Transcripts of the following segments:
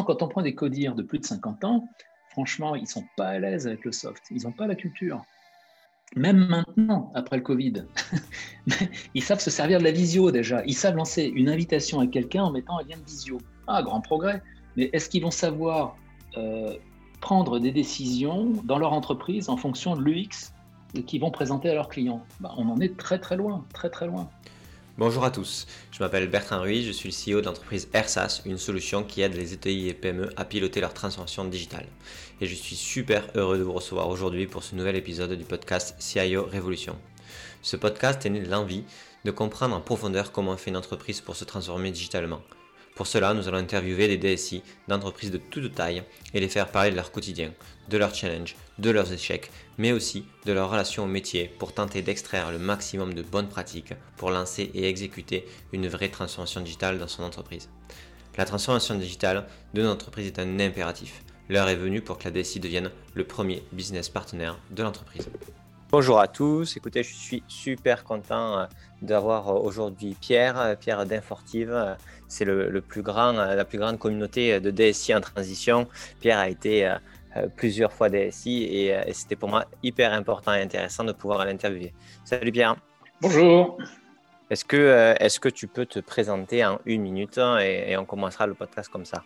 quand on prend des codires de plus de 50 ans, franchement, ils ne sont pas à l'aise avec le soft. Ils n'ont pas la culture. Même maintenant, après le Covid, ils savent se servir de la visio déjà. Ils savent lancer une invitation à quelqu'un en mettant un lien de visio. Ah, grand progrès. Mais est-ce qu'ils vont savoir euh, prendre des décisions dans leur entreprise en fonction de l'UX qu'ils vont présenter à leurs clients? Bah, On en est très très loin, très très loin. Bonjour à tous, je m'appelle Bertrand Ruiz, je suis le CEO de l'entreprise AirSAS, une solution qui aide les ETI et PME à piloter leur transformation digitale. Et je suis super heureux de vous recevoir aujourd'hui pour ce nouvel épisode du podcast CIO Révolution. Ce podcast est né de l'envie de comprendre en profondeur comment fait une entreprise pour se transformer digitalement pour cela, nous allons interviewer des DSI d'entreprises de toute taille et les faire parler de leur quotidien, de leurs challenges, de leurs échecs, mais aussi de leur relation au métier pour tenter d'extraire le maximum de bonnes pratiques pour lancer et exécuter une vraie transformation digitale dans son entreprise. La transformation digitale de notre entreprise est un impératif. L'heure est venue pour que la DSI devienne le premier business partenaire de l'entreprise. Bonjour à tous, écoutez, je suis super content euh, d'avoir euh, aujourd'hui Pierre, euh, Pierre d'Infortive. C'est le, plus grand, la plus grande communauté de DSI en transition. Pierre a été plusieurs fois DSI et, c'était pour moi hyper important et intéressant de pouvoir l'interviewer. Salut Pierre. Bonjour. Est-ce que, est que tu peux te présenter en une minute et on commencera le podcast comme ça?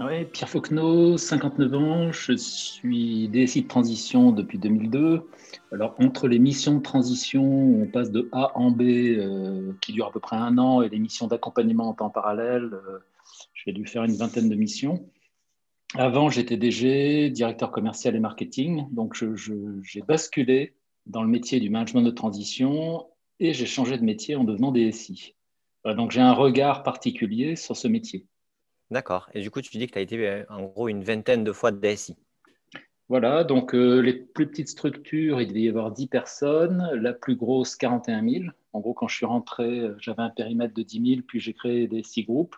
Ah oui, Pierre Fauquenot, 59 ans, je suis DSI de transition depuis 2002. Alors, entre les missions de transition, on passe de A en B, euh, qui dure à peu près un an, et les missions d'accompagnement en temps parallèle, euh, j'ai dû faire une vingtaine de missions. Avant, j'étais DG, directeur commercial et marketing, donc j'ai basculé dans le métier du management de transition et j'ai changé de métier en devenant DSI. donc, j'ai un regard particulier sur ce métier. D'accord. Et du coup, tu dis que tu as été euh, en gros une vingtaine de fois de DSI. Voilà, donc euh, les plus petites structures, il devait y avoir 10 personnes, la plus grosse 41 000. En gros, quand je suis rentré, euh, j'avais un périmètre de 10 000, puis j'ai créé des six groupes.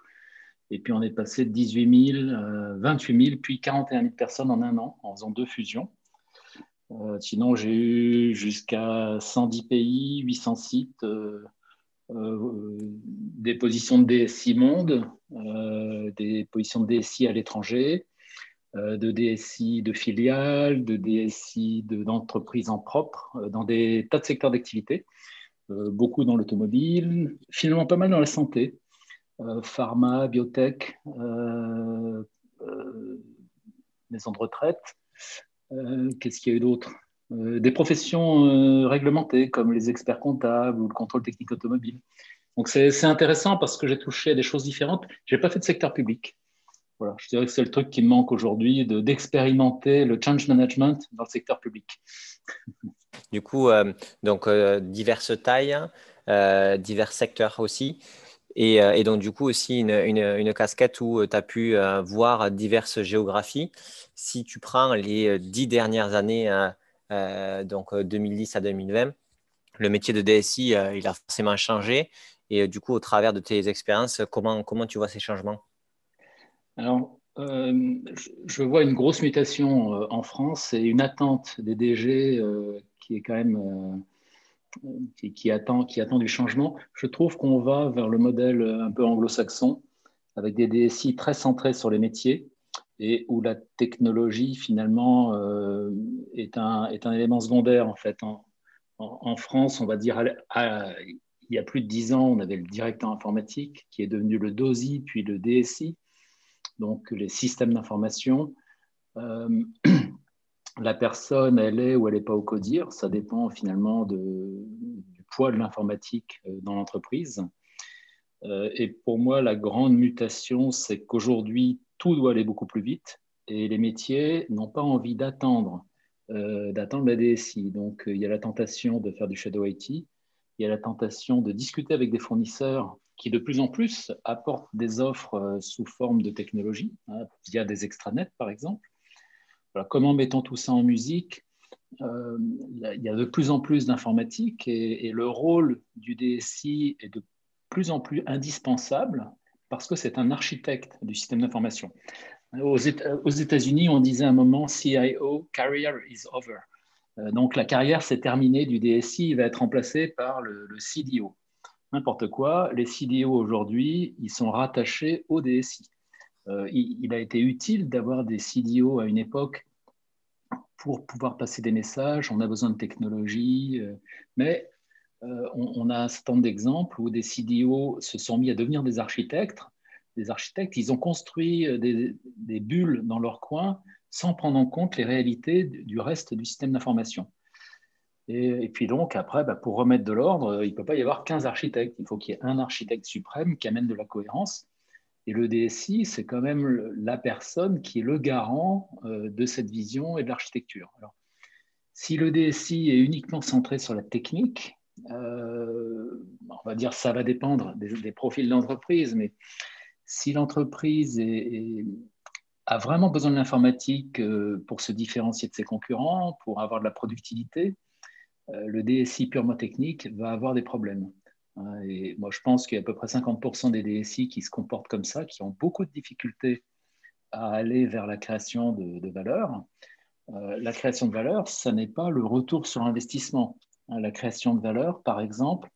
Et puis on est passé de 18 000, 28 000, puis 41 000 personnes en un an, en faisant deux fusions. sinon, j'ai eu jusqu'à 110 pays, 800 sites, euh, des positions de DSI monde, euh, des positions de DSI à l'étranger, euh, de DSI de filiales, de DSI d'entreprises en propre, dans des tas de secteurs d'activité, beaucoup dans l'automobile, finalement pas mal dans la santé, pharma, biotech, maison de retraite. Qu'est-ce qu'il y a eu d'autre? euh, des professions euh, réglementées comme les experts comptables ou le contrôle technique automobile. Donc c'est intéressant parce que j'ai touché à des choses différentes. Je n'ai pas fait de secteur public. Voilà, je dirais que c'est le truc qui me manque aujourd'hui, d'expérimenter le change management dans le secteur public. Du coup, euh, donc diverses tailles, divers secteurs aussi. Et, donc, du coup, aussi une, une casquette où tu as pu voir diverses géographies. Si tu prends les dix dernières années euh, donc 2010 euh, à 2020. Le métier de DSI, euh, il a forcément changé. Et du coup, au travers de tes expériences, comment, comment tu vois ces changements? Alors, je vois une grosse mutation en France et une attente des DG qui est quand même qui, attend, qui attend du changement. Je trouve qu'on va vers le modèle un peu anglo-saxon avec des DSI très centrés sur les métiers et où la technologie finalement euh, est, un, est, un, élément secondaire en fait. En, France, on va dire, il y a plus de dix ans, on avait le directeur informatique qui est devenu le DOSI, puis le DSI, donc les systèmes d'information. Euh, la personne, elle est ou elle n'est pas au CODIR, ça dépend finalement du poids de l'informatique euh, dans l'entreprise. Et pour moi, la grande mutation, c'est qu'aujourd'hui, tout doit aller beaucoup plus vite et les métiers n'ont pas envie d'attendre euh, d'attendre la DSI. Donc, euh, il y a la tentation de faire du shadow IT, il y a la tentation de discuter avec des fournisseurs qui de plus en plus apportent des offres euh, sous forme de technologie, hein, via des extranets par exemple. comment mettons tout ça en musique Il y a de plus en plus d'informatique et, et, le rôle du DSI est de plus en plus indispensable parce que c'est un architecte du système d'information. Aux États-Unis, on disait à un moment CIO, career is over. Euh, donc la carrière s'est terminée du DSI, il va être remplacé par le, CDO. N'importe quoi, les CDO aujourd'hui, ils sont rattachés au DSI. il, a été utile d'avoir des CDO à une époque pour pouvoir passer des messages. On a besoin de technologie, mais on, a un certain nombre d'exemples où des CDO se sont mis à devenir des architectes. Des architectes, ils ont construit des, des bulles dans leur coin sans prendre en compte les réalités du reste du système d'information. Et, puis donc, après, bah, pour remettre de l'ordre, il ne peut pas y avoir 15 architectes. Il faut qu'il y ait un architecte suprême qui amène de la cohérence. Et le DSI, c'est quand même la personne qui est le garant euh, de cette vision et de l'architecture. Alors, si le DSI est uniquement centré sur la technique, euh, on va dire ça va dépendre des, profils d'entreprise, mais si l'entreprise a vraiment besoin de l'informatique euh, pour se différencier de ses concurrents, pour avoir de la productivité, euh, le DSI purement technique va avoir des problèmes. Hein, et moi, je pense qu'il y a à peu près 50% des DSI qui se comportent comme ça, qui ont beaucoup de difficultés à aller vers la création de, valeur. La création de valeur, ça n'est pas le retour sur investissement. Hein, la création de valeur, par exemple,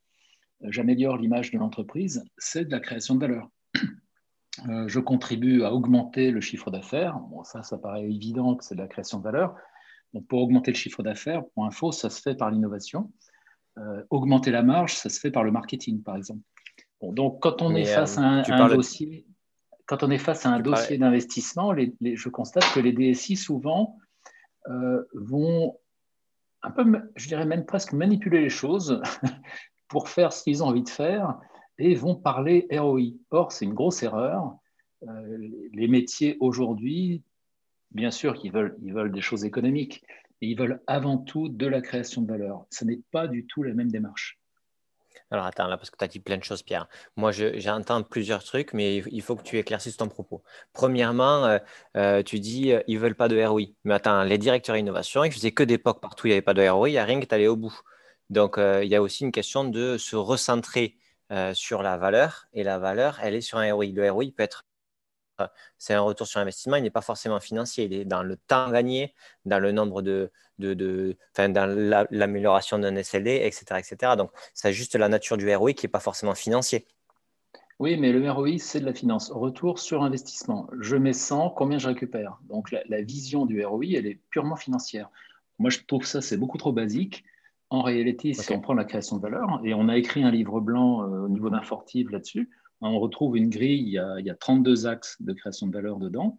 j'améliore l'image de l'entreprise, c'est de la création de valeur. Euh, je contribue à augmenter le chiffre d'affaires. Bon, ça, ça paraît évident que c'est de la création de valeur. Donc, pour augmenter le chiffre d'affaires, pour info, ça se fait par l'innovation. Euh, augmenter la marge, ça se fait par le marketing, par exemple. Bon, donc, quand on est face à un, dossier, quand on est face à un dossier d'investissement, je constate que les DSI souvent euh, vont un peu, je dirais même presque manipuler les choses pour faire ce qu'ils ont envie de faire et vont parler ROI. Or, c'est une grosse erreur. Euh, les métiers aujourd'hui, bien sûr qu'ils veulent, ils veulent des choses économiques, mais ils veulent avant tout de la création de valeur. Ce n'est pas du tout la même démarche. Alors attends, là, parce que tu as dit plein de choses, Pierre. Moi, j'entends plusieurs trucs, mais il faut que tu éclaircisses ton propos. Premièrement, euh, euh, tu dis ils ne veulent pas de ROI. Mais attends, les directeurs innovation, ils faisaient que d'époque partout, il n'y avait pas de ROI, il n'y a rien qui est allé au bout. Donc, il y a aussi une question de se recentrer euh, sur la valeur et la valeur, elle est sur un ROI. Le ROI peut être, euh, c'est un retour sur investissement, il n'est pas forcément financier, il est dans le temps gagné, dans le nombre de, de, de dans l'amélioration d'un SLD, etc., etc. Donc, c'est juste la nature du ROI qui n'est pas forcément financier. Oui, mais le ROI, c'est de la finance. Retour sur investissement. Je mets 100, combien je récupère? Donc, la, la vision du ROI, elle est purement financière. Moi, je trouve ça, c'est beaucoup trop basique. En réalité, si on prend la création de valeur, et on a écrit un livre blanc euh, au niveau d'Infortive là-dessus, on retrouve une grille, il y, a, il y, a, 32 axes de création de valeur dedans,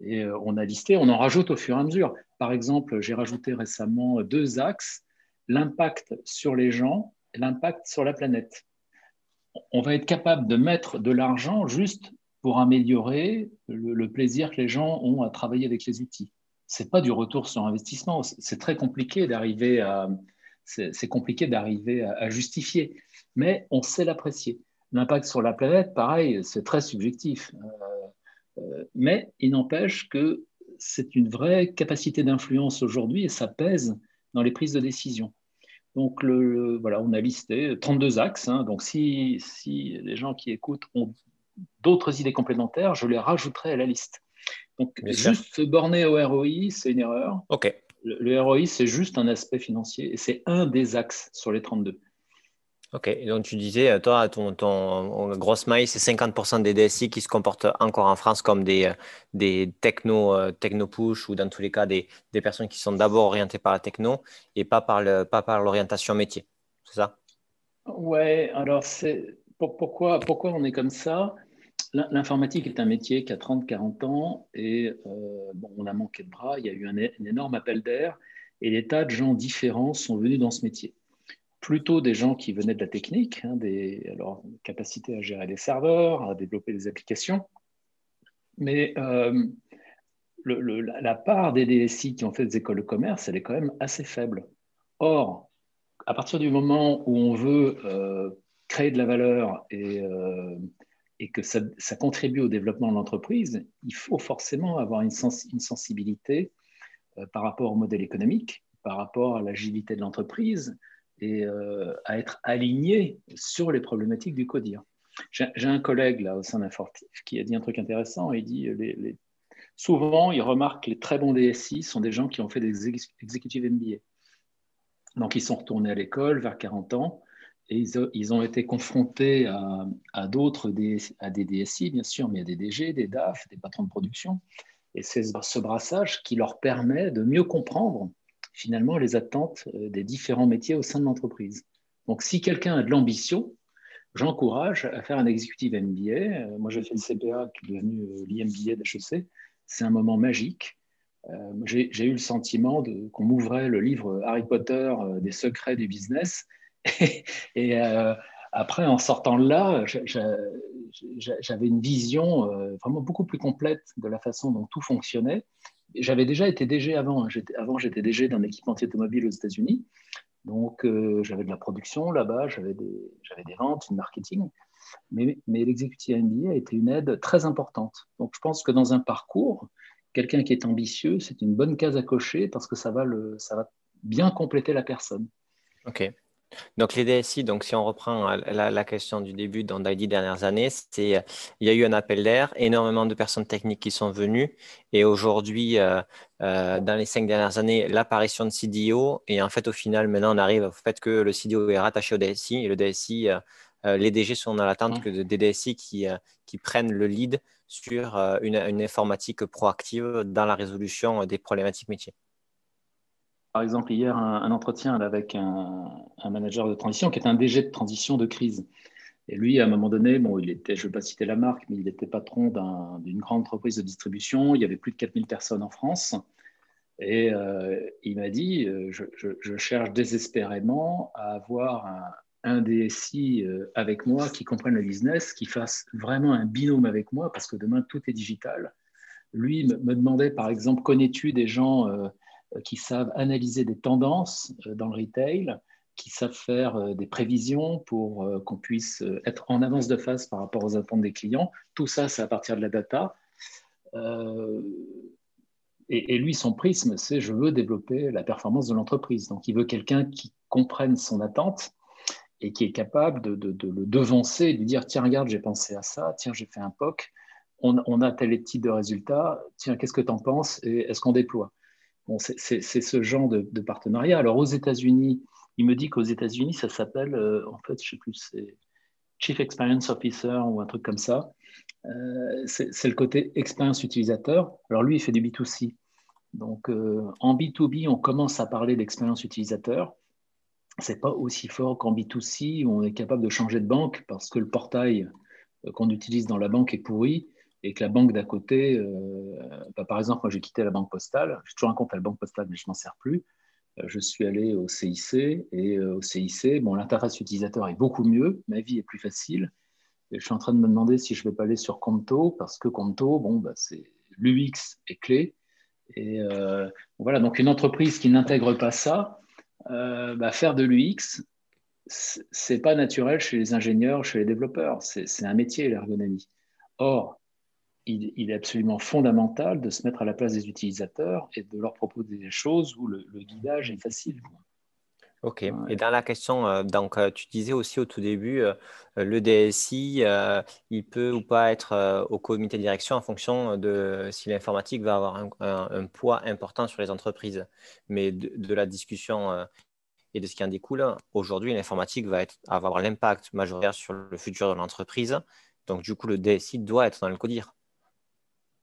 et euh, on a listé, on en rajoute au fur et à mesure. Par exemple, j'ai rajouté récemment deux axes, l'impact sur les gens et l'impact sur la planète. On va être capable de mettre de l'argent juste pour améliorer le, plaisir que les gens ont à travailler avec les outils. Ce n'est pas du retour sur investissement, c'est très compliqué d'arriver à c'est compliqué d'arriver à, justifier, mais on sait l'apprécier. L'impact sur la planète, pareil, c'est très subjectif, euh, euh, mais il n'empêche que c'est une vraie capacité d'influence aujourd'hui et ça pèse dans les prises de décision. Donc le, voilà, on a listé 32 axes. Hein. donc si, si les gens qui écoutent ont d'autres idées complémentaires, je les rajouterai à la liste. Donc juste se borner au ROI, c'est une erreur. OK le, ROI, c'est juste un aspect financier et c'est un des axes sur les 32. Ok, donc tu disais, euh, toi, ton, ton grosse maille, c'est 50% des DSI qui se comportent encore en France comme des, euh, techno, euh, techno push ou dans tous les cas des, personnes qui sont d'abord orientées par la techno et pas par, le, pas par l'orientation métier. C'est ça? Ouais, alors c'est, pourquoi, pourquoi on est comme ça? L'informatique est un métier qui a 30-40 ans et euh, bon, on a manqué de bras, il y a eu un, énorme appel d'air et des tas de gens différents sont venus dans ce métier. Plutôt des gens qui venaient de la technique, hein, des alors, capacité à gérer des serveurs, à développer des applications, mais euh, la part des DSI qui ont fait des écoles de commerce, elle est quand même assez faible. Or, à partir du moment où on veut euh, créer de la valeur et et que ça, contribue au développement de l'entreprise, il faut forcément avoir une, sensibilité euh, par rapport au modèle économique, par rapport à l'agilité de l'entreprise et euh, à être aligné sur les problématiques du CODIR. J'ai un collègue là au sein d'Infortif qui a dit un truc intéressant. Il dit souvent, il remarque que les très bons DSI sont des gens qui ont fait des exécutifs MBA. Donc, ils sont retournés à l'école vers 40 ans et ils, ont été confrontés à, d'autres, à des DSI, bien sûr, mais à des DG, des DAF, des patrons de production. Et c'est ce brassage qui leur permet de mieux comprendre finalement les attentes euh, des différents métiers au sein de l'entreprise. Donc, si quelqu'un a de l'ambition, j'encourage à faire un exécutif MBA. Euh, moi, j'ai fait le CPA qui est devenu euh, l'IMBA d'HEC. C'est un moment magique. J'ai eu le sentiment qu'on m'ouvrait le livre Harry Potter des secrets du business et, après, en sortant de là, j'avais une vision vraiment beaucoup plus complète de la façon dont tout fonctionnait. J'avais déjà été DG avant. Hein. Avant, j'étais DG d'un équipementier automobile aux États-Unis. Donc, euh, j'avais de la production là-bas, j'avais des, des, ventes, du marketing. Mais, l'exécutif MBA a été une aide très importante. Donc, je pense que dans un parcours, quelqu'un qui est ambitieux, c'est une bonne case à cocher parce que ça va, le, ça va bien compléter la personne. OK. Donc les DSI, donc si on reprend euh, la, question du début dans les dix dernières années, c'est euh, il y a eu un appel d'air, énormément de personnes techniques qui sont venues, et aujourd'hui, euh, dans les cinq dernières années, l'apparition de CDO, et en fait au final, maintenant on arrive au fait que le CDO est rattaché au DSI, et le DSI, les DG sont dans l'attente que des DSI qui, qui prennent le lead sur une informatique proactive dans la résolution des problématiques métiers par exemple, hier, un, entretien avec un, manager de transition qui est un DG de transition de crise. Et lui, à un moment donné, bon, il était, je ne vais pas citer la marque, mais il était patron d'une grande entreprise de distribution. Il y avait plus de 4000 personnes en France. Et euh, il m'a dit, euh, je, cherche désespérément à avoir un, DSI euh, avec moi qui comprenne le business, qui fasse vraiment un binôme avec moi, parce que demain, tout est digital. Lui me demandait, par exemple, connais-tu des gens qui savent analyser des tendances euh, dans le retail, qui savent faire euh, des prévisions pour qu'on puisse être en avance de phase par rapport aux attentes des clients. Tout ça, c'est à partir de la data. et, lui, son prisme, c'est je veux développer la performance de l'entreprise. Donc, il veut quelqu'un qui comprenne son attente et qui est capable de, le devancer, de lui dire tiens, regarde, j'ai pensé à ça, tiens, j'ai fait un POC, on, on a tel type de résultats, tiens, qu'est-ce que tu en penses et est-ce qu'on déploie? C'est ce genre de, partenariat. Alors aux États-Unis, il me dit qu'aux États-Unis, ça s'appelle, euh, en fait, je sais plus, c'est Chief Experience Officer ou un truc comme ça. Euh, c'est le côté expérience utilisateur. Alors lui, il fait du B2C. Donc euh, en B2B, on commence à parler d'expérience utilisateur. C'est pas aussi fort qu'en B2C où on est capable de changer de banque parce que le portail qu'on utilise dans la banque est pourri et que la banque d'à côté, euh, bah, par exemple, moi j'ai quitté la banque postale, j'ai toujours un compte à la banque postale, mais je m'en sers plus. Euh, je suis allé au CIC et euh, au CIC, bon, l'interface utilisateur est beaucoup mieux, ma vie est plus facile. Et je suis en train de me demander si je ne vais pas aller sur Conto, parce que Conto, bon, bah, c'est l'UX est clé. Et voilà, donc une entreprise qui n'intègre pas ça, bah, faire de l'UX, c'est pas naturel chez les ingénieurs, chez les développeurs. C'est un métier, l'ergonomie. Or, il, est absolument fondamental de se mettre à la place des utilisateurs et de leur proposer des choses où le, guidage est facile. Ok. Et dans la question, euh, donc, euh, tu disais aussi au tout début, euh, le DSI, il peut ou pas être au comité de direction en fonction de si l'informatique va avoir un, poids important sur les entreprises. Mais de, la discussion et de ce qui en découle, aujourd'hui, l'informatique va être, avoir l'impact majoritaire sur le futur de l'entreprise. Donc, du coup, le DSI doit être dans le CODIR.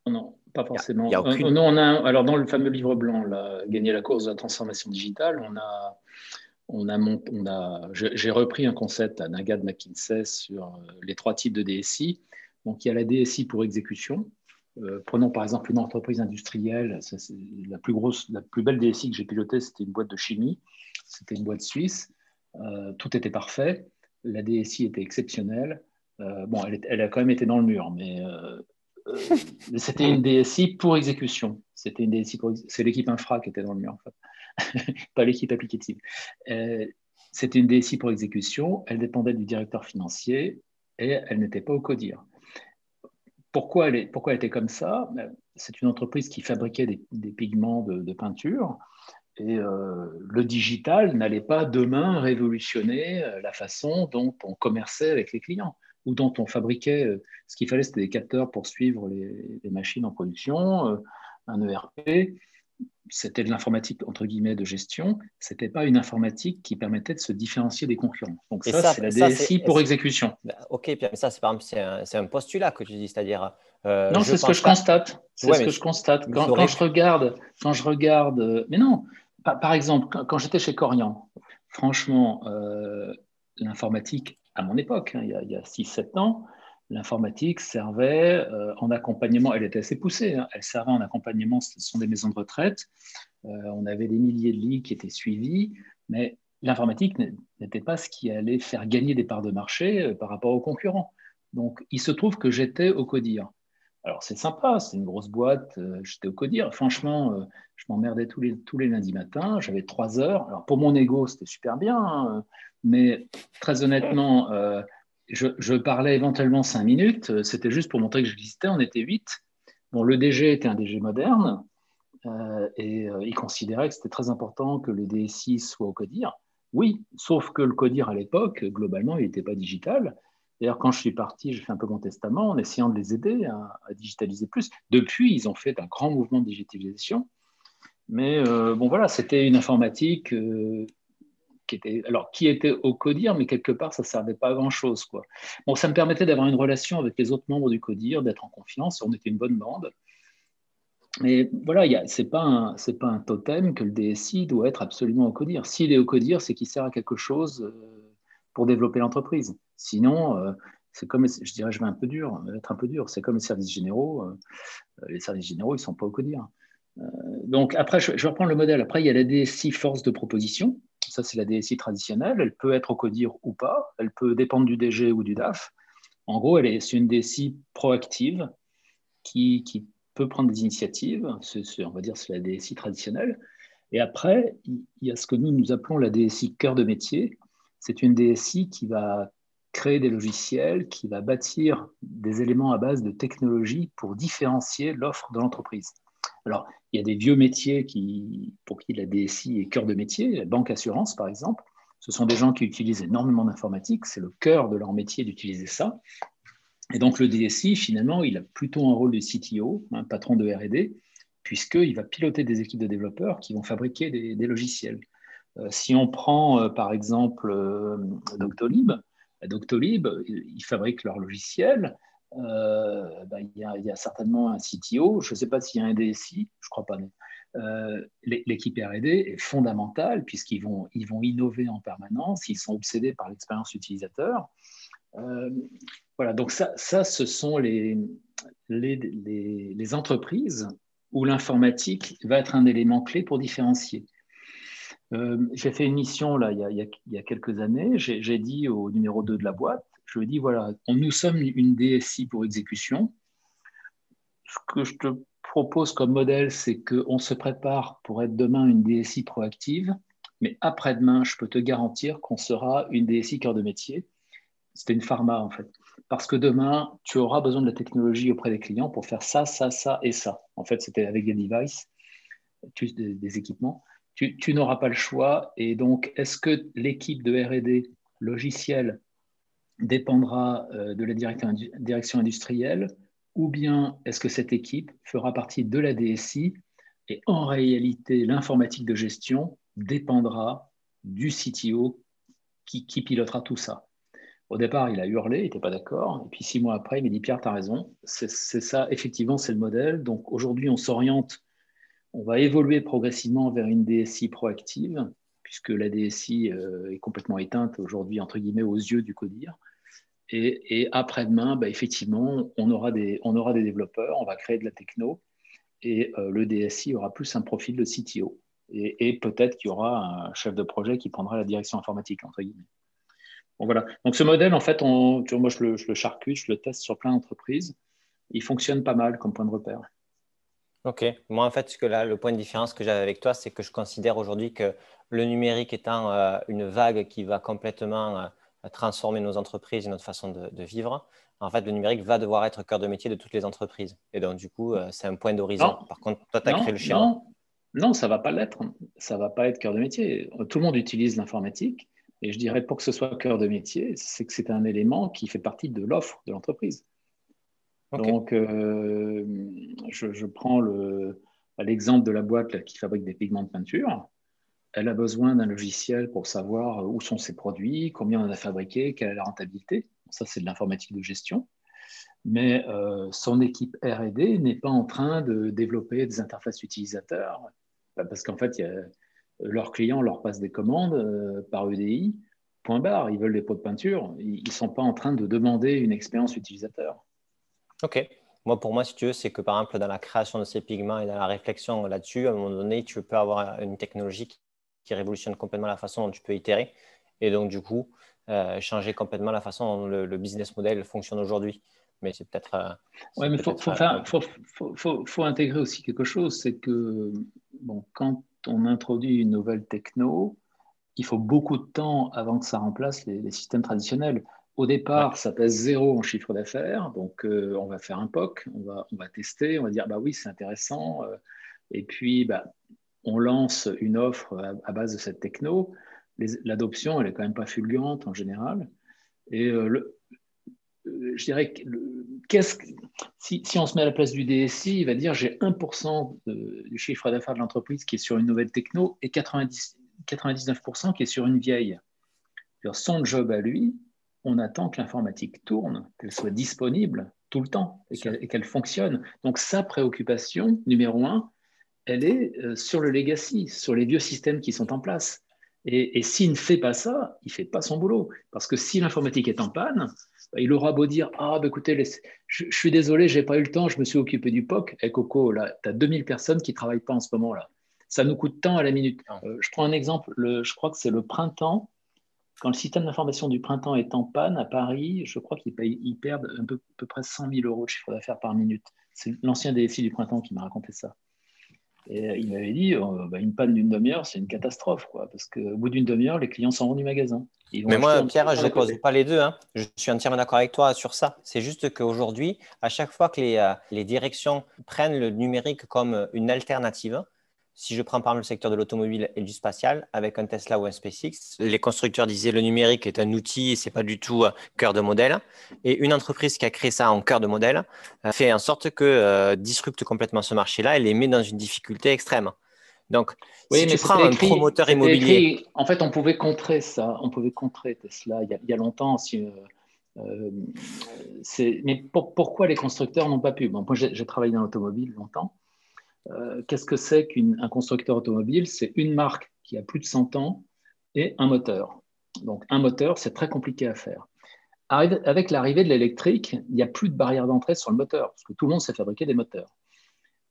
Non, pas forcément. Euh, non, on a, alors dans le fameux livre blanc, là, Gagner la course de la transformation digitale, on a, on a, on a j'ai repris un concept à Nagad McKinsey sur euh, les trois types de DSI. Donc il y a la DSI pour exécution. Euh, prenons par exemple une entreprise industrielle. Ça, la plus grosse, la plus belle DSI que j'ai pilotée, c'était une boîte de chimie. C'était une boîte suisse. tout était parfait. La DSI était exceptionnelle. bon, elle, elle, a quand même été dans le mur, mais euh, c'était une DSI pour exécution. C'était une DSI pour c'est l'équipe infra qui était dans le mur en fait, pas l'équipe applicative. Euh, c'était une DSI pour exécution. Elle dépendait du directeur financier et elle n'était pas au CODIR. Pourquoi elle, est, pourquoi elle était comme ça? Ben, C'est une entreprise qui fabriquait des, pigments de, peinture et euh, le digital n'allait pas demain révolutionner la façon dont on commerçait avec les clients ou dont on fabriquait, euh, ce qu'il fallait, c'était des capteurs pour suivre les, machines en production, euh, un ERP. c'était de l'informatique entre guillemets de gestion, c'était pas une informatique qui permettait de se différencier des concurrents. Donc ça, c'est la DSI pour exécution. Bah, ok, mais ça c'est c'est un, postulat que tu dis, c'est-à-dire. Euh, non, c'est ce que je constate. C'est ce que je constate quand, je regarde, quand je regarde. Mais non, par, exemple, quand, j'étais chez Corian, franchement, euh, l'informatique à mon époque, hein, il y a, a 6-7 ans, l'informatique servait euh, en accompagnement, elle était assez poussée, hein. elle servait en accompagnement, ce sont des maisons de retraite, euh, on avait des milliers de lits qui étaient suivis, mais l'informatique n'était pas ce qui allait faire gagner des parts de marché euh, par rapport aux concurrents. Donc, il se trouve que j'étais au CODIR. Alors, c'est sympa, c'est une grosse boîte, j'étais au CODIR. Franchement, je m'emmerdais tous les, tous les lundis matins, j'avais trois heures. Alors, pour mon ego, c'était super bien, hein, mais très honnêtement, je, parlais éventuellement cinq minutes, euh, c'était juste pour montrer que j'existais, on était huit. Bon, le DG était un DG moderne euh, et euh, il considérait que c'était très important que le DSI soit au CODIR. Oui, sauf que le CODIR à l'époque, globalement, il n'était pas digital. D'ailleurs, quand je suis parti, j'ai fait un peu mon testament en essayant de les aider à, digitaliser plus. Depuis, ils ont fait un grand mouvement de digitalisation. Mais bon, voilà, c'était une informatique qui était, alors, qui était au CODIR, mais quelque part, ça servait pas à grand-chose. Quoi. Bon, ça me permettait d'avoir une relation avec les autres membres du CODIR, d'être en confiance, on était une bonne bande. Mais voilà, ce n'est pas, un, totem que le DSI doit être absolument au CODIR. S'il est au CODIR, c'est qu'il sert à quelque chose euh, pour développer l'entreprise. Sinon, euh, c'est comme, je dirais, je vais un peu dur, être un peu dur, c'est comme les services généraux. Euh, les services généraux, ils ne sont pas au CODIR. donc après, je vais reprendre le modèle. Après, il y a la DSI force de proposition. Ça, c'est la DSI traditionnelle. Elle peut être au CODIR ou pas. Elle peut dépendre du DG ou du DAF. En gros, elle est, c'est une DSI proactive qui, qui, peut prendre des initiatives. C'est, on va dire c'est la DSI traditionnelle. Et après, il y a ce que nous, nous appelons la DSI cœur de métier. C'est une DSI qui va créer des logiciels, qui va bâtir des éléments à base de technologie pour différencier l'offre de l'entreprise. Alors, il y a des vieux métiers qui, pour qui la DSI est cœur de métier, la banque assurance par exemple. Ce sont des gens qui utilisent énormément d'informatique, c'est le cœur de leur métier d'utiliser ça. Et donc le DSI, finalement, il a plutôt un rôle de CTO, un patron de RD, puisqu'il va piloter des équipes de développeurs qui vont fabriquer des, logiciels. Euh, si on prend euh, par exemple euh, Doctolib, Doctolib, ils fabriquent leurs logiciels, euh, bah, il, y a, certainement un CTO, je ne sais pas s'il y a un DSI, je ne crois pas. Euh, l'équipe RD est fondamentale puisqu'ils vont, innover en permanence, ils sont obsédés par l'expérience utilisateur. Euh, voilà, donc ça, ce sont les, entreprises où l'informatique va être un élément clé pour différencier. j'ai fait une mission là, il, y a, il y a quelques années, j'ai dit au numéro 2 de la boîte, je dis voilà, nous sommes une DSI pour exécution. Ce que je te propose comme modèle, c'est qu'on se prépare pour être demain une DSI proactive, mais après-demain, je peux te garantir qu'on sera une DSI cœur de métier. C'était une pharma en fait. Parce que demain, tu auras besoin de la technologie auprès des clients pour faire ça, ça, ça et ça. En fait, c'était avec des devices, des, équipements. Tu, tu n'auras pas le choix. Et donc, est-ce que l'équipe de RD logiciel dépendra euh, de la direction industrielle ou bien est-ce que cette équipe fera partie de la DSI et en réalité l'informatique de gestion dépendra du CTO qui, pilotera tout ça. Au départ, il a hurlé, il n'était pas d'accord. Et puis six mois après, il m'a dit Pierre, tu as raison. C'est ça, effectivement, c'est le modèle. Donc aujourd'hui, on s'oriente, on va évoluer progressivement vers une DSI proactive puisque la DSI euh, est complètement éteinte aujourd'hui, entre guillemets, aux yeux du CODIR. Et, après-demain, bah, effectivement, on aura, des, on aura des développeurs, on va créer de la techno, et euh, le DSI aura plus un profil de CTO. Et, peut-être qu'il y aura un chef de projet qui prendra la direction informatique, entre guillemets. Bon, voilà. Donc ce modèle, en fait, moi je le, je le charcute, je le teste sur plein d'entreprises. Il fonctionne pas mal comme point de repère. Ok. Moi, en fait, ce que là, le point de différence que j'avais avec toi, c'est que je considère aujourd'hui que le numérique étant euh, une vague qui va complètement euh, transformer nos entreprises et notre façon de, vivre, en fait, le numérique va devoir être cœur de métier de toutes les entreprises. Et donc, du coup, euh, c'est un point d'horizon. Par contre, toi, tu as créé le schéma. Non, non ça ne va pas l'être. Ça ne va pas être cœur de métier. Tout le monde utilise l'informatique. Et je dirais, pour que ce soit cœur de métier, c'est que c'est un élément qui fait partie de l'offre de l'entreprise. Donc, je, prends le, l'exemple de la boîte qui fabrique des pigments de peinture, elle a besoin d'un logiciel pour savoir où sont ses produits, combien on en a fabriqué, quelle est la rentabilité. Ça, c'est de l'informatique de gestion. Mais euh, son équipe RD n'est pas en train de développer des interfaces utilisateurs, bah, parce qu'en fait, leurs clients leur passent des commandes euh, par EDI, point barre, ils veulent des pots de peinture, ils ne sont pas en train de demander une expérience utilisateur. OK. Moi, pour moi, si tu veux, c'est que par exemple, dans la création de ces pigments et dans la réflexion là-dessus, à un moment donné, tu peux avoir une technologie qui, révolutionne complètement la façon dont tu peux itérer et donc, du coup, euh, changer complètement la façon dont le, business model fonctionne aujourd'hui. Mais c'est peut-être. Euh, oui, mais il faut, faut, faut, intégrer aussi quelque chose c'est que bon, quand on introduit une nouvelle techno, il faut beaucoup de temps avant que ça remplace les systèmes traditionnels. Au départ, ça pèse zéro en chiffre d'affaires, donc euh, on va faire un POC, on va, on va tester, on va dire bah oui, c'est intéressant, euh, et puis bah, on lance une offre à, base de cette techno. L'adoption, elle est quand même pas fulgurante en général. Et euh, le, je dirais que qu'est-ce si, si, on se met à la place du DSI, il va dire j'ai 1% du chiffre d'affaires de l'entreprise qui est sur une nouvelle techno et 90, 99% qui est sur une vieille. Son job à lui, on attend que l'informatique tourne, qu'elle soit disponible tout le temps et qu'elle fonctionne. Donc sa préoccupation, numéro un, elle est euh, sur le legacy, sur les vieux systèmes qui sont en place. Et, s'il ne fait pas ça, il ne fait pas son boulot. Parce que si l'informatique est en panne, bah, il aura beau dire Ah, bah, écoutez, je, suis désolé, je n'ai pas eu le temps, je me suis occupé du POC. Et eh, Coco, là, tu as 2000 personnes qui ne travaillent pas en ce moment-là. Ça nous coûte tant à la minute. Euh, je prends un exemple, je crois que c'est le printemps quand le système d'information du printemps est en panne à Paris, je crois qu'ils perdent un peu, à peu près 100 000 euros de chiffre d'affaires par minute. C'est l'ancien DSI du printemps qui m'a raconté ça. Et euh, il m'avait dit, euh, bah, une panne d'une demi-heure, c'est une catastrophe, quoi, parce qu'au bout d'une demi-heure, les clients s'en vont du magasin. Mais moi, Pierre, je ne pose pas les deux. Hein. Je suis entièrement d'accord avec toi sur ça. C'est juste qu'aujourd'hui, à chaque fois que les, euh, les directions prennent le numérique comme une alternative, si je prends par exemple le secteur de l'automobile et du spatial, avec un Tesla ou un SpaceX, les constructeurs disaient le numérique est un outil et ce n'est pas du tout cœur de modèle. Et une entreprise qui a créé ça en cœur de modèle euh, fait en sorte que euh, disrupte complètement ce marché-là et les met dans une difficulté extrême. Donc, si tu prends un promoteur immobilier. en fait, on pouvait contrer ça, on pouvait contrer Tesla il y a, longtemps. Si, euh, mais pourquoi les constructeurs n'ont pas pu? Bon, Moi, j'ai travaillé dans l'automobile longtemps. Euh, qu'est-ce que c'est qu'un constructeur automobile? C'est une marque qui a plus de 100 ans et un moteur. Donc un moteur, c'est très compliqué à faire. Avec l'arrivée de l'électrique, il n'y a plus de barrière d'entrée sur le moteur, parce que tout le monde sait fabriquer des moteurs.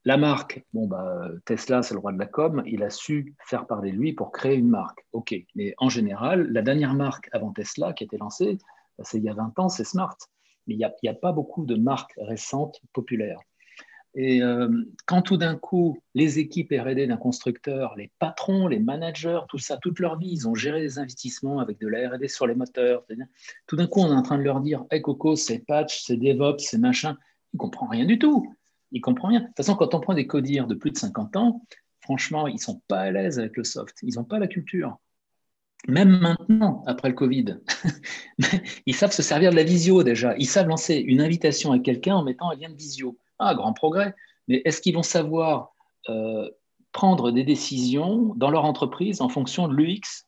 La marque, bah, Tesla, c'est le roi de la com, il a su faire parler de lui pour créer une marque. OK, mais en général, la dernière marque avant Tesla qui a été lancée, bah, c'est il y a 20 ans, c'est Smart. Mais il n'y a, pas beaucoup de marques récentes populaires. Et euh, quand tout d'un coup, les équipes RD d'un constructeur, les patrons, les managers, tout ça, toute leur vie, ils ont géré des investissements avec de la RD sur les moteurs. Tout d'un coup, on est en train de leur dire Hey Coco, c'est patch, c'est DevOps, c'est machin. Ils ne comprennent rien du tout. Ils ne comprennent rien. De toute façon, quand on prend des codires de plus de 50 ans, franchement, ils ne sont pas à l'aise avec le soft. Ils n'ont pas la culture. Même maintenant, après le Covid, ils savent se servir de la visio déjà. Ils savent lancer une invitation à quelqu'un en mettant un lien de visio. Ah, grand progrès. Mais est-ce qu'ils vont savoir euh, prendre des décisions dans leur entreprise en fonction de l'UX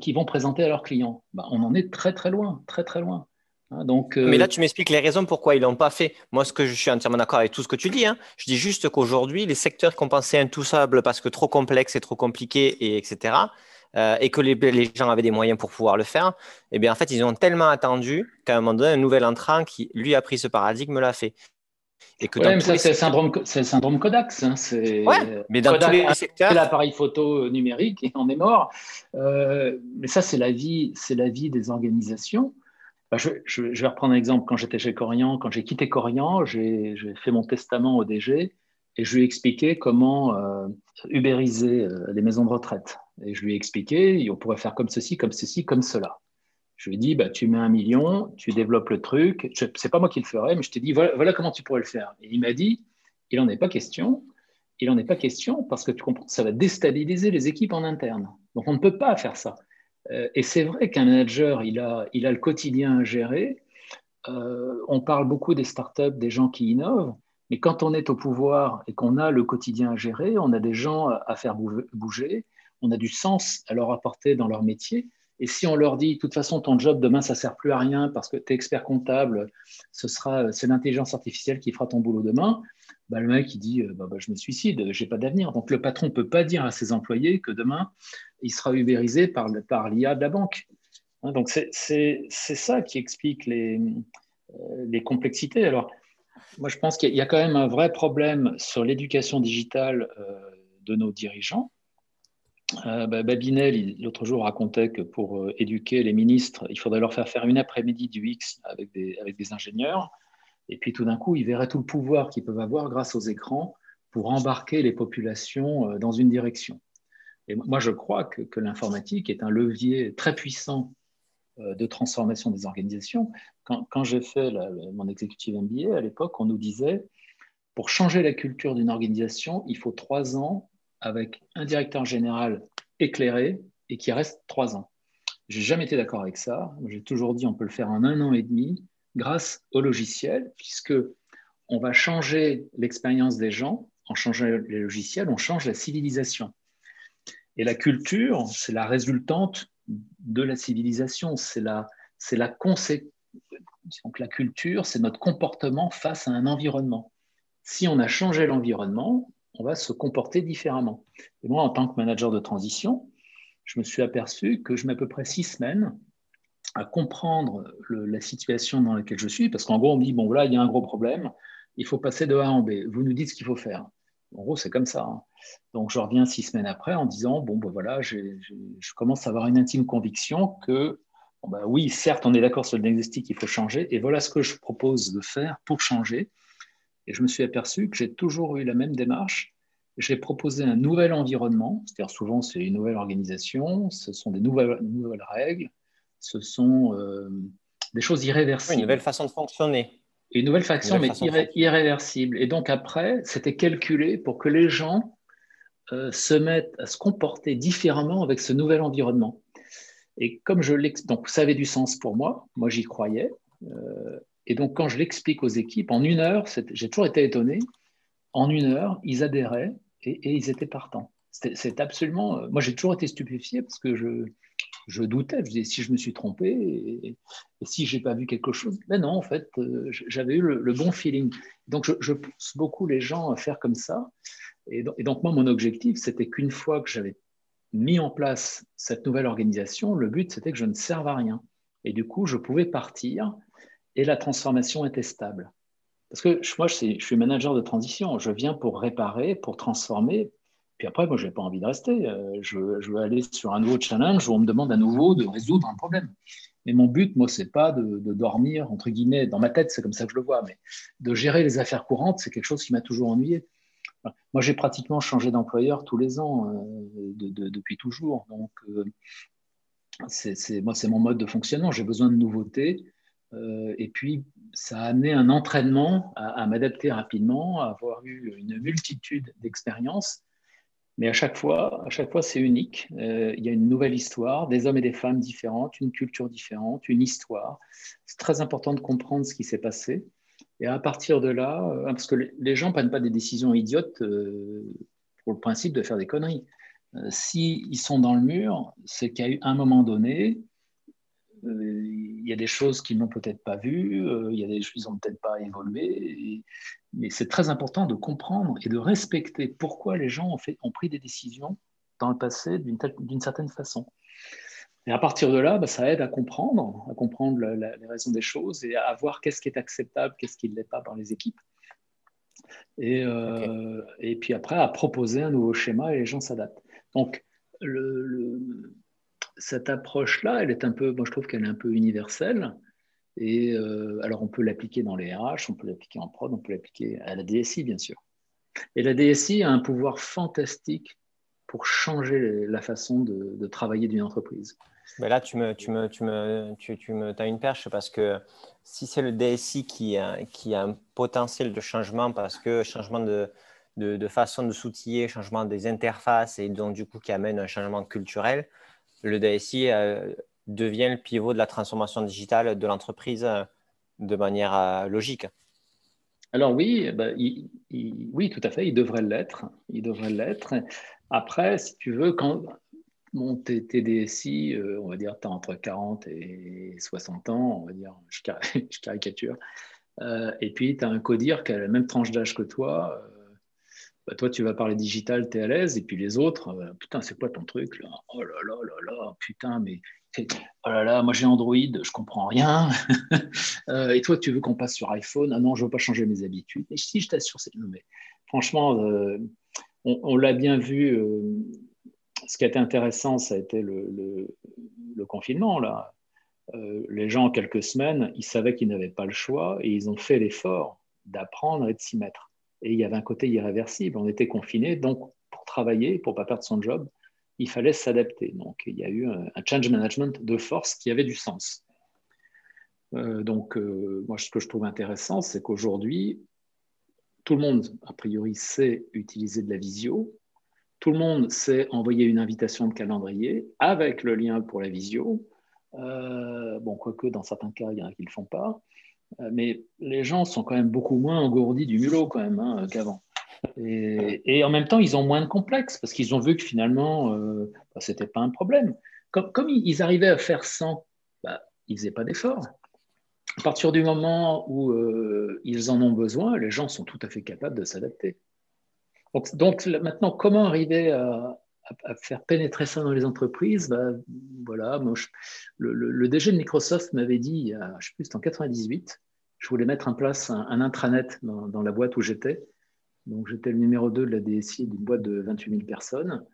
qu'ils vont présenter à leurs clients? Bah, On en est très très loin, très très loin. Hein, donc, euh, Mais là, tu m'expliques les raisons pourquoi ils ne l'ont pas fait. Moi, ce que je suis entièrement d'accord avec tout ce que tu dis. Hein. Je dis juste qu'aujourd'hui, les secteurs qu'on pensait intouchables parce que trop complexes et trop compliqués, et etc., euh, et que les, les, gens avaient des moyens pour pouvoir le faire, eh bien, en fait, ils ont tellement attendu qu'à un moment donné, un nouvel entrant qui, lui, a pris ce paradigme, l'a fait. Et que ça, c'est le syndrome, c'est le syndrome Kodax. Hein, ouais, mais dans tous les secteurs. l'appareil photo numérique et on est mort. Euh, mais ça, c'est la vie, c'est la vie des organisations. Bah, je, je, vais reprendre un exemple. Quand j'étais chez Corian, quand j'ai quitté Corian, j'ai, fait mon testament au DG et je lui ai expliqué comment euh, ubériser euh, les maisons de retraite. Et je lui ai expliqué, on pourrait faire comme ceci, comme ceci, comme cela. Je lui ai dit, bah, tu mets un million, tu développes le truc. Ce n'est pas moi qui le ferai, mais je t'ai dit, voilà, comment tu pourrais le faire. Et il m'a dit, il n'en est pas question. Il n'en est pas question parce que tu comprends, ça va déstabiliser les équipes en interne. Donc on ne peut pas faire ça. Euh, et c'est vrai qu'un manager, il a, il a le quotidien à gérer. Euh, on parle beaucoup des startups, des gens qui innovent, Mais quand on est au pouvoir et qu'on a le quotidien à gérer, on a des gens à faire bouger, on a du sens à leur apporter dans leur métier. Et si on leur dit, de toute façon, ton job demain, ça sert plus à rien parce que tu es expert comptable, ce sera, c'est l'intelligence artificielle qui fera ton boulot demain, bah, le mec, il dit, euh, bah, bah, je me suicide, j'ai pas d'avenir. Donc, le patron ne peut pas dire à ses employés que demain, il sera ubérisé par, par l'IA de la banque. Hein, donc, c'est ça qui explique les, euh, les complexités. Alors, moi, je pense qu'il y a quand même un vrai problème sur l'éducation digitale euh, de nos dirigeants. Euh, bah, Babinel, l'autre jour, racontait que pour euh, éduquer les ministres, il faudrait leur faire faire une après-midi du X avec des, ingénieurs. Et puis tout d'un coup, ils verraient tout le pouvoir qu'ils peuvent avoir grâce aux écrans pour embarquer les populations dans une direction. Et moi, je crois que, que l'informatique est un levier très puissant de transformation des organisations. Quand, j'ai fait mon executive MBA, à l'époque, on nous disait, pour changer la culture d'une organisation, il faut trois ans avec un directeur général éclairé et qui reste trois ans. J'ai jamais été d'accord avec ça. J'ai toujours dit on peut le faire en un an et demi grâce au logiciel, puisque on va changer l'expérience des gens. En changeant les logiciels, on change la civilisation. Et la culture, c'est la résultante de la civilisation. C'est la, c'est la conséquence. Donc la culture, c'est notre comportement face à un environnement. Si on a changé l'environnement, on va se comporter différemment. Et moi, en tant que manager de transition, je me suis aperçu que je mets à peu près six semaines à comprendre la situation dans laquelle je suis, parce qu'en gros, on me dit, bon, là, il y a un gros problème, il faut passer de A en B, vous nous dites ce qu'il faut faire. En gros, c'est comme ça. Hein. Donc, je reviens six semaines après en disant, bon, ben voilà, je commence à avoir une intime conviction que, ben oui, certes, on est d'accord sur le diagnostic, il faut changer, et voilà ce que je propose de faire pour changer. Et je me suis aperçu que j'ai toujours eu la même démarche. J'ai proposé un nouvel environnement, c'est-à-dire souvent c'est une nouvelle organisation, ce sont des nouvelles, nouvelles règles, ce sont euh, des choses irréversibles. une nouvelle façon de fonctionner. Une nouvelle façon, mais irréversible. Et donc après, c'était calculé pour que les gens euh, se mettent à se comporter différemment avec ce nouvel environnement. Et comme je l'explique, donc ça avait du sens pour moi, moi j'y croyais. Euh, et donc, quand je l'explique aux équipes, en une heure, j'ai toujours été étonné, en une heure, ils adhéraient et, ils étaient partants. C'est absolument. Euh, moi, j'ai toujours été stupéfié parce que je, doutais. Je disais, si je me suis trompé et, si je n'ai pas vu quelque chose. Mais non, en fait, euh, j'avais eu le, bon feeling. Donc, je, pousse beaucoup les gens à faire comme ça. Et donc, et donc moi, mon objectif, c'était qu'une fois que j'avais mis en place cette nouvelle organisation, le but, c'était que je ne serve à rien. Et du coup, je pouvais partir et la transformation était stable. Parce que moi, je suis, manager de transition. Je viens pour réparer, pour transformer. Puis après, moi, je n'ai pas envie de rester. Euh, je, veux aller sur un nouveau challenge où on me demande à nouveau de résoudre un problème. Mais mon but, moi, c'est pas de, dormir, entre guillemets, dans ma tête, c'est comme ça que je le vois, mais de gérer les affaires courantes, c'est quelque chose qui m'a toujours ennuyé. Moi, j'ai pratiquement changé d'employeur tous les ans, euh, depuis toujours. Donc, euh, moi, c'est mon mode de fonctionnement. J'ai besoin de nouveautés. Euh, et puis, ça a amené un entraînement à, m'adapter rapidement, à avoir eu une multitude d'expériences. Mais à chaque fois, à chaque fois, c'est unique. Euh, il y a une nouvelle histoire, des hommes et des femmes différentes, une culture différente, une histoire. C'est très important de comprendre ce qui s'est passé. Et à partir de là, euh, parce que les gens ne prennent pas des décisions idiotes pour le principe de faire des conneries. S'ils sont dans le mur, c'est qu'à un moment donné, il y a des choses qu'ils n'ont peut-être pas vues, euh, il y a des choses qu'ils n'ont peut-être pas évolué. mais c'est très important de comprendre et de respecter pourquoi les gens ont, fait, ont pris des décisions dans le passé d'une certaine façon. Et à partir de là, bah, ça aide à comprendre, à comprendre les raisons des choses et à voir qu'est-ce qui est acceptable, qu'est-ce qui ne l'est pas dans les équipes. Et, euh, et, puis après, à proposer un nouveau schéma et les gens s'adaptent. Donc, le, cette approche-là, elle est un peu, moi je trouve qu'elle est un peu universelle. Et euh, alors on peut l'appliquer dans les RH, on peut l'appliquer en prod, on peut l'appliquer à la DSI bien sûr. Et la DSI a un pouvoir fantastique pour changer la façon de, travailler d'une entreprise. Là, tu me, tu me, tu me, tu, me, as une perche parce que si c'est le DSI qui a, qui a un potentiel de changement, parce que changement de, de, de façon de s'outiller, changement des interfaces et donc du coup qui amène un changement culturel, le DSI euh, devient le pivot de la transformation digitale de l'entreprise euh, de manière euh, logique. Alors oui, eh ben, oui, tout à fait, il devrait l'être. Il devrait l'être. Après, si tu veux, quand mon TDSI, on va dire, tu as entre 40 et 60 ans, on va dire, je, caricature. Et puis, tu as un codir qui a la même tranche d'âge que toi. Euh, bah, toi, tu vas parler digital, tu es à l'aise. Et puis les autres, putain, c'est quoi ton truc là? Oh là là là là, putain, mais oh là là, moi j'ai Android, je comprends rien. et toi, tu veux qu'on passe sur iPhone? Ah non, je veux pas changer mes habitudes. Et si je t'assure, c'est. Mais franchement, on, l'a bien vu. Euh, ce qui a été intéressant, ça a été le, confinement. Là. Euh, les gens, en quelques semaines, ils savaient qu'ils n'avaient pas le choix et ils ont fait l'effort d'apprendre et de s'y mettre. Et il y avait un côté irréversible. On était confinés, donc pour travailler, pour pas perdre son job, il fallait s'adapter. Donc il y a eu un, change management de force qui avait du sens. Euh, donc moi, ce que je trouve intéressant, c'est qu'aujourd'hui, tout le monde, a priori, sait utiliser de la visio. Tout le monde sait envoyer une invitation de calendrier avec le lien pour la visio. Euh, bon, quoique dans certains cas, il y en a qui ne le font pas. Euh, mais les gens sont quand même beaucoup moins engourdis du mulot quand même hein, qu'avant. Et, en même temps, ils ont moins de complexes parce qu'ils ont vu que finalement, euh, bah, ce n'était pas un problème. Comme, ils arrivaient à faire sans, bah, ils faisaient pas d'efforts à partir du moment où euh, ils en ont besoin, les gens sont tout à fait capables de s'adapter. Donc, maintenant, comment arriver à, faire pénétrer ça dans les entreprises bah, voilà, le, DG de Microsoft m'avait dit, je ne sais plus, en 98, je voulais mettre en place un, intranet dans, la boîte où j'étais. Donc, j'étais le numéro 2 de la DSI d'une boîte de 28 000 personnes.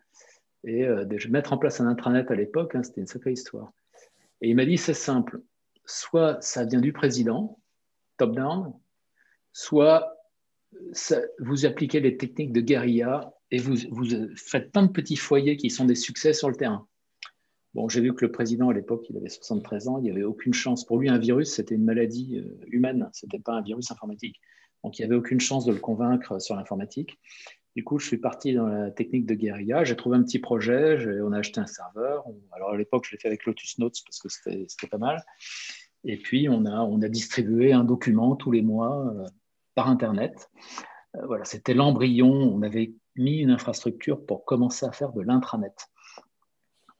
Et euh, mettre en place un intranet à l'époque, hein, c'était une sacrée histoire. Et il m'a dit, c'est simple, soit ça vient du président, top-down, soit vous appliquez les techniques de guérilla et vous, faites plein de petits foyers qui sont des succès sur le terrain. Bon, j'ai vu que le président à l'époque, il avait 73 ans, il n'y avait aucune chance. Pour lui, un virus, c'était une maladie euh, humaine, ce n'était pas un virus informatique. Donc, il n'y avait aucune chance de le convaincre sur l'informatique. Du coup, je suis parti dans la technique de guérilla. J'ai trouvé un petit projet. On a acheté un serveur. Alors, à l'époque, je l'ai fait avec Lotus Notes parce que c'était pas mal. Et puis, on a, distribué un document tous les mois euh, par Internet. Euh, voilà, c'était l'embryon. On avait mis une infrastructure pour commencer à faire de l'intranet.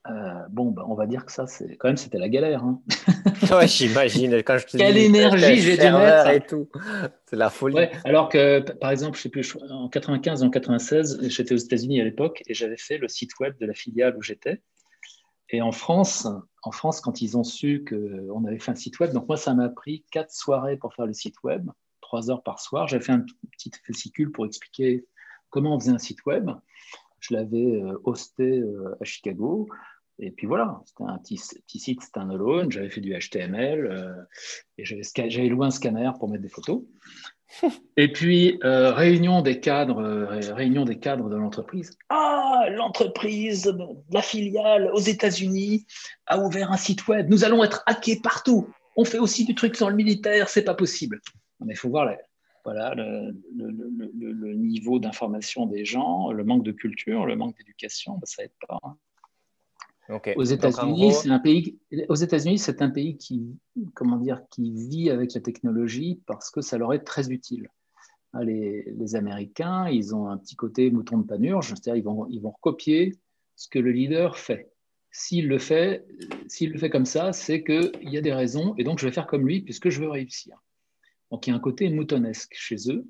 Euh, bon, ben, on va dire que ça, c'est quand même, c'était la galère. Hein. ouais, j'imagine. Quand je te Quelle énergie j'ai dû mettre et tout. C'est la folie. alors que, par exemple, je sais plus, en 95 en 96, j'étais aux États-Unis à l'époque et j'avais fait le site web de la filiale où j'étais. Et en France, en France, quand ils ont su qu'on avait fait un site web, donc moi, ça m'a pris quatre soirées pour faire le site web, trois heures par soir. J'avais fait un petit fascicule pour expliquer comment on faisait un site web. Je l'avais euh, hosté euh, à Chicago. Et puis voilà, c'était un petit, petit site standalone, j'avais fait du HTML euh, et j'avais loué un scanner pour mettre des photos. Et puis, euh, réunion, des cadres, euh, réunion des cadres de l'entreprise. Ah, l'entreprise, la filiale aux États-Unis a ouvert un site web. Nous allons être hackés partout. On fait aussi du truc dans le militaire, c'est pas possible. Mais il faut voir voilà, le, niveau d'information des gens, le manque de culture, le manque d'éducation, ben, ça aide pas. Hein. Aux États-Unis, c'est un pays. Aux États-Unis, c'est un pays qui, comment dire, qui vit avec la technologie parce que ça leur est très utile. Hein, les, Américains, ils ont un petit côté mouton de panurge, c'est-à-dire ils vont, ils vont recopier ce que le leader fait. S'il le fait, s'il le fait comme ça, c'est qu'il y a des raisons, et donc je vais faire comme lui puisque je veux réussir. Donc il y a un côté moutonesque chez eux.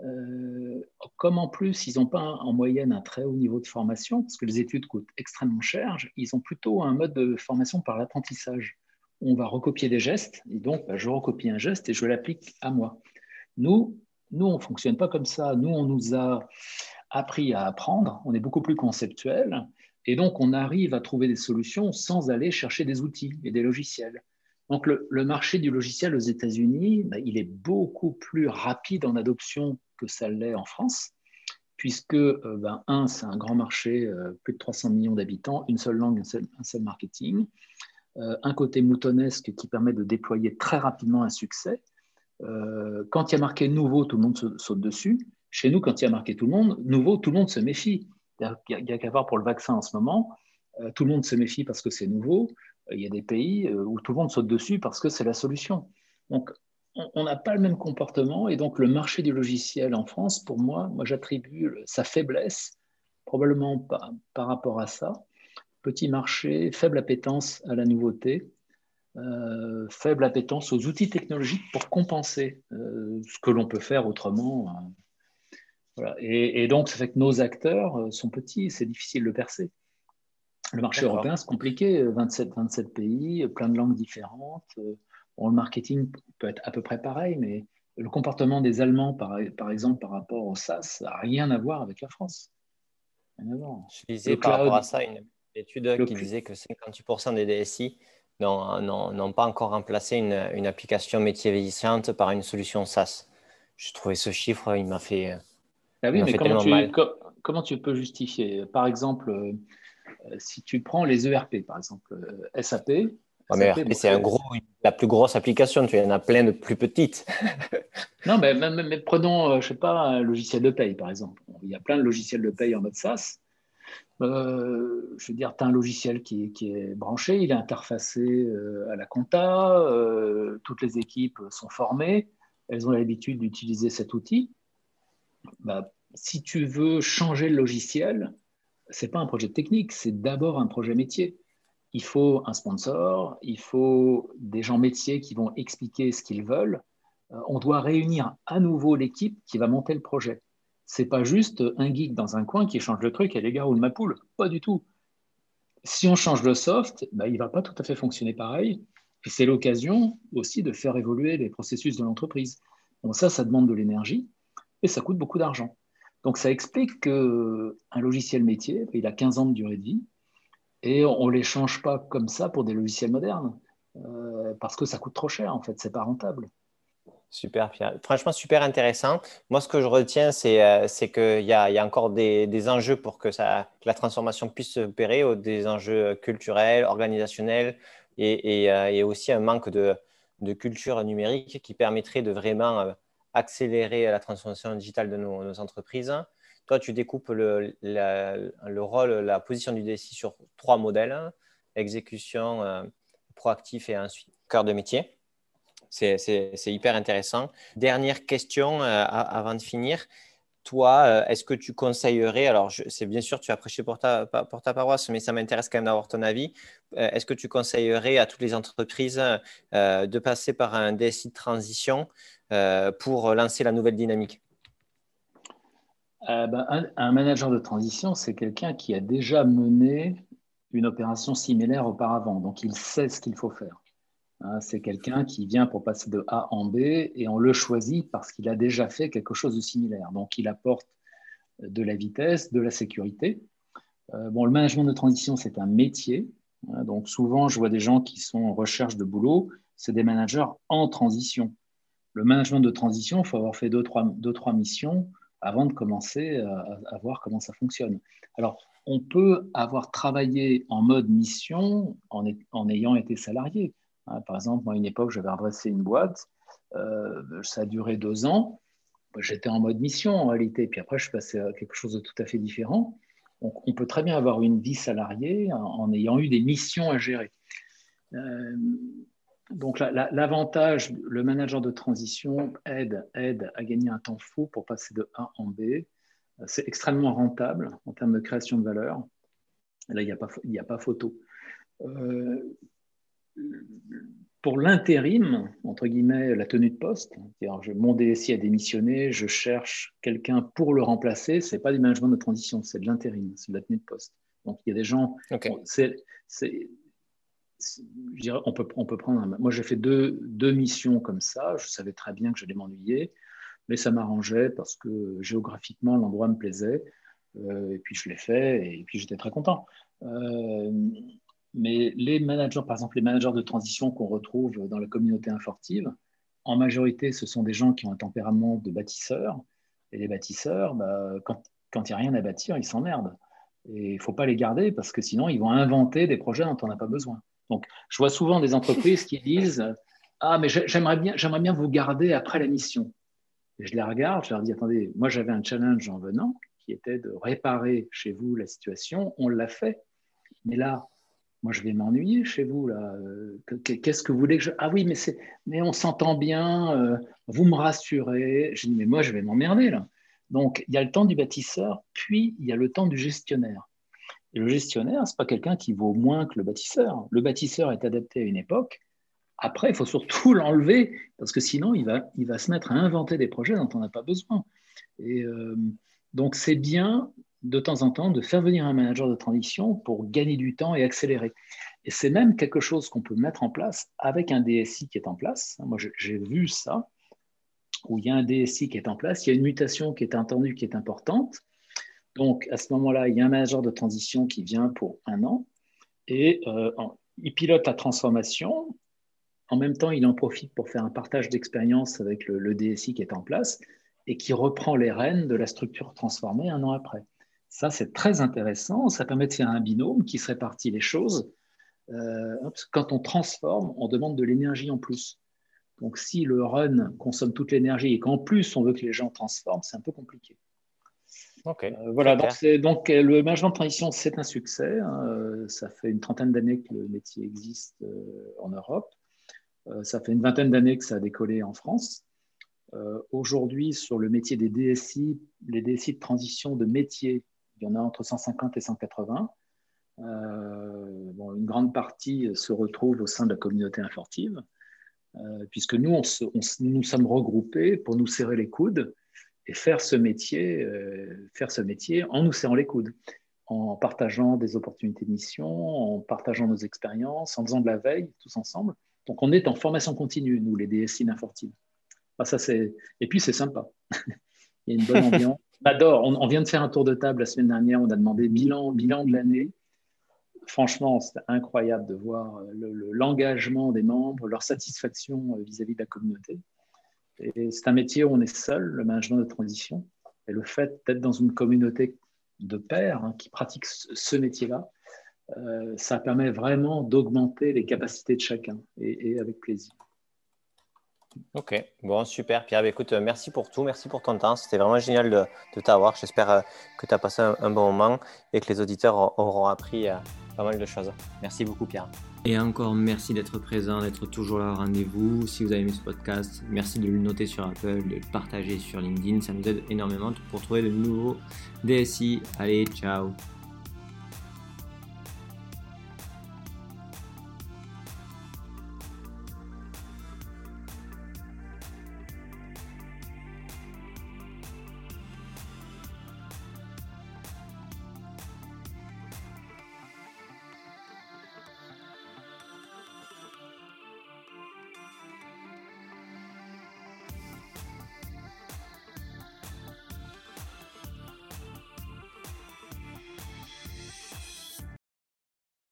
Euh, comme en plus, ils n'ont pas en moyenne un très haut niveau de formation, parce que les études coûtent extrêmement cher, ils ont plutôt un mode de formation par l'apprentissage. On va recopier des gestes, et donc bah, je recopie un geste et je l'applique à moi. Nous, nous on ne fonctionne pas comme ça. Nous, on nous a appris à apprendre, on est beaucoup plus conceptuel, et donc on arrive à trouver des solutions sans aller chercher des outils et des logiciels. Donc le, marché du logiciel aux États-Unis, bah, il est beaucoup plus rapide en adoption que ça l'est en France, puisque, euh, ben, un, c'est un grand marché, euh, plus de 300 millions d'habitants, une seule langue, un seul, marketing, euh, un côté moutonesque qui permet de déployer très rapidement un succès. quand il y a marqué nouveau, tout le monde saute dessus. Chez nous, quand il y a marqué tout le monde, nouveau, tout le monde se méfie. Il n'y a, qu'à voir pour le vaccin en ce moment. tout le monde se méfie parce que c'est nouveau. Il y a des pays où tout le monde saute dessus parce que c'est la solution. Donc, on n'a pas le même comportement et donc le marché du logiciel en France, pour moi, moi j'attribue sa faiblesse probablement par, par rapport à ça. Petit marché, faible appétence à la nouveauté, euh, faible appétence aux outils technologiques pour compenser euh, ce que l'on peut faire autrement. Voilà. Et, donc, ça fait que nos acteurs euh, sont petits, c'est difficile de percer. Le marché européen, c'est compliqué, 27, 27 pays, plein de langues différentes. Bon, le marketing peut être à peu près pareil, mais le comportement des Allemands, par, par exemple, par rapport au SaaS, n'a rien à voir avec la France. Je lisais par rapport à ça une étude qui disait que 58% des DSI n'ont pas encore remplacé une, une, application métier vieillissante par une solution SaaS. Je trouvais ce chiffre, il m'a fait. Ah oui, mais comment tu, comment tu, peux justifier? Par exemple, euh, si tu prends les ERP, par exemple, euh, SAP, c'est un gros, la plus grosse application. Tu en as plein de plus petites. non, mais, mais, prenons, euh, je sais pas, un logiciel de paye, par exemple. Il y a plein de logiciels de paye en mode SaaS. Euh, je veux dire, tu as un logiciel qui, qui, est branché, il est interfacé euh, à la compta, toutes les équipes sont formées, elles ont l'habitude d'utiliser cet outil. Bah, si tu veux changer le logiciel, ce n'est pas un projet technique, c'est d'abord un projet métier il faut un sponsor, il faut des gens métiers qui vont expliquer ce qu'ils veulent. Euh, on doit réunir à nouveau l'équipe qui va monter le projet. C'est pas juste un geek dans un coin qui change le truc et les gars roulent ma poule. Pas du tout. Si on change le soft, bah, il va pas tout à fait fonctionner pareil. C'est l'occasion aussi de faire évoluer les processus de l'entreprise. Bon, ça, ça demande de l'énergie et ça coûte beaucoup d'argent. Donc ça explique qu'un logiciel métier, il a 15 ans de durée de vie et on ne les change pas comme ça pour des logiciels modernes, euh, parce que ça coûte trop cher, en fait, c'est pas rentable. Super. Franchement, super intéressant. Moi, ce que je retiens, c'est euh, qu'il y, y, a encore des, enjeux pour que, la transformation puisse se opérer, des enjeux culturels, organisationnels, et, euh, aussi un manque de, culture numérique qui permettrait de vraiment accélérer la transformation digitale de nos entreprises. Toi, tu découpes le, le, rôle, la position du DSI sur trois modèles exécution, euh, proactif et ensuite cœur de métier. C'est hyper intéressant. Dernière question euh, avant de finir. Toi, euh, est-ce que tu conseillerais, alors c'est bien sûr, tu as prêché pour ta, pour ta paroisse, mais ça m'intéresse quand même d'avoir ton avis. est-ce que tu conseillerais à toutes les entreprises de passer par un DSI de transition pour lancer la nouvelle dynamique? Euh, ben, un, manager de transition, c'est quelqu'un qui a déjà mené une opération similaire auparavant, donc il sait ce qu'il faut faire. Hein, c'est quelqu'un qui vient pour passer de A en B et on le choisit parce qu'il a déjà fait quelque chose de similaire. Donc il apporte de la vitesse, de la sécurité. Euh, bon, le management de transition, c'est un métier. Donc souvent, je vois des gens qui sont en recherche de boulot, c'est des managers en transition. Le management de transition, il faut avoir fait deux, trois, deux, trois missions avant de commencer à, voir comment ça fonctionne. Alors, on peut avoir travaillé en mode mission en ayant été salarié. Hein, par exemple, moi, à une époque, j'avais adressé une boîte, euh, ça a duré deux ans. J'étais en mode mission en réalité, puis après, je suis passé à quelque chose de tout à fait différent. Donc, on peut très bien avoir une vie salariée en, ayant eu des missions à gérer. Euh, donc l'avantage, le manager de transition aide, aide à gagner un temps fou pour passer de A en B. C'est extrêmement rentable en termes de création de valeur. Là, il n'y a, a pas photo. Euh, pour l'intérim, entre guillemets, la tenue de poste, mon DSI a démissionné, je cherche quelqu'un pour le remplacer, ce n'est pas du management de transition, c'est de l'intérim, c'est de la tenue de poste. Donc il y a des gens, c'est on peut, on peut prendre. moi, j'ai fait deux, deux, missions comme ça. Je savais très bien que j'allais m'ennuyer, mais ça m'arrangeait parce que géographiquement, l'endroit me plaisait. Euh, et puis, je l'ai fait et puis j'étais très content. Euh, mais les managers, par exemple, les managers de transition qu'on retrouve dans la communauté infortive, en majorité, ce sont des gens qui ont un tempérament de bâtisseurs. Et les bâtisseurs, bah, quand il n'y a rien à bâtir, ils s'emmerdent. Et il ne faut pas les garder parce que sinon, ils vont inventer des projets dont on n'a pas besoin. Donc, je vois souvent des entreprises qui disent Ah, mais j'aimerais bien, j'aimerais bien vous garder après la mission. Et je les regarde, je leur dis Attendez, moi j'avais un challenge en venant qui était de réparer chez vous la situation. On l'a fait. Mais là, moi je vais m'ennuyer chez vous là. Qu'est-ce que vous voulez que je... Ah oui, mais, mais on s'entend bien, vous me rassurez. Je dis, mais moi je vais m'emmerder là. Donc il y a le temps du bâtisseur, puis il y a le temps du gestionnaire. Et le gestionnaire, ce n'est pas quelqu'un qui vaut moins que le bâtisseur. Le bâtisseur est adapté à une époque. Après, il faut surtout l'enlever, parce que sinon, il va, il va se mettre à inventer des projets dont on n'a pas besoin. Et euh, donc, c'est bien de temps en temps de faire venir un manager de transition pour gagner du temps et accélérer. Et c'est même quelque chose qu'on peut mettre en place avec un DSI qui est en place. Moi, j'ai vu ça, où il y a un DSI qui est en place, il y a une mutation qui est attendue, qui est importante. Donc, à ce moment-là, il y a un manager de transition qui vient pour un an et euh, il pilote la transformation. En même temps, il en profite pour faire un partage d'expérience avec le, DSI qui est en place et qui reprend les rênes de la structure transformée un an après. Ça, c'est très intéressant. Ça permet de faire un binôme qui se répartit les choses. Euh, quand on transforme, on demande de l'énergie en plus. Donc, si le run consomme toute l'énergie et qu'en plus on veut que les gens transforment, c'est un peu compliqué. Euh, voilà, donc, donc, euh, le management de transition, c'est un succès. Hein. Ça fait une trentaine d'années que le métier existe en Europe. ça fait une vingtaine d'années que ça a décollé en France. Aujourd'hui, sur le métier des DSI, les DSI de transition de métier, il y en a entre 150 et 180. Bon, une grande partie se retrouve au sein de la communauté infortive, puisque nous, on nous sommes regroupés pour nous serrer les coudes et faire ce métier, euh, faire ce métier en nous serrant les coudes, en partageant des opportunités de mission, en partageant nos expériences, en faisant de la veille tous ensemble. Donc on est en formation continue, nous, les DSI d'infortive. Ah, ça, c'est... Et puis c'est sympa. Il y a une bonne ambiance. On adore. On, vient de faire un tour de table la semaine dernière. On a demandé bilan, bilan de l'année. Franchement, c'est incroyable de voir l'engagement des membres, leur satisfaction vis à -vis de la communauté. Et c'est un métier où on est seul, le management de transition. Et le fait d'être dans une communauté de pairs hein, qui pratiquent ce métier-là, euh, ça permet vraiment d'augmenter les capacités de chacun et, avec plaisir. Ok, bon, super. Pierre, bah, écoute, euh, merci pour tout, merci pour ton temps. C'était vraiment génial de, t'avoir. J'espère euh, que tu as passé un, bon moment et que les auditeurs auront appris pas mal de choses. Merci beaucoup, Pierre. Et encore merci d'être présent, d'être toujours là au rendez-vous. Si vous avez aimé ce podcast, merci de le noter sur Apple, de le partager sur LinkedIn. Ça nous aide énormément pour trouver de nouveaux DSI. Allez, ciao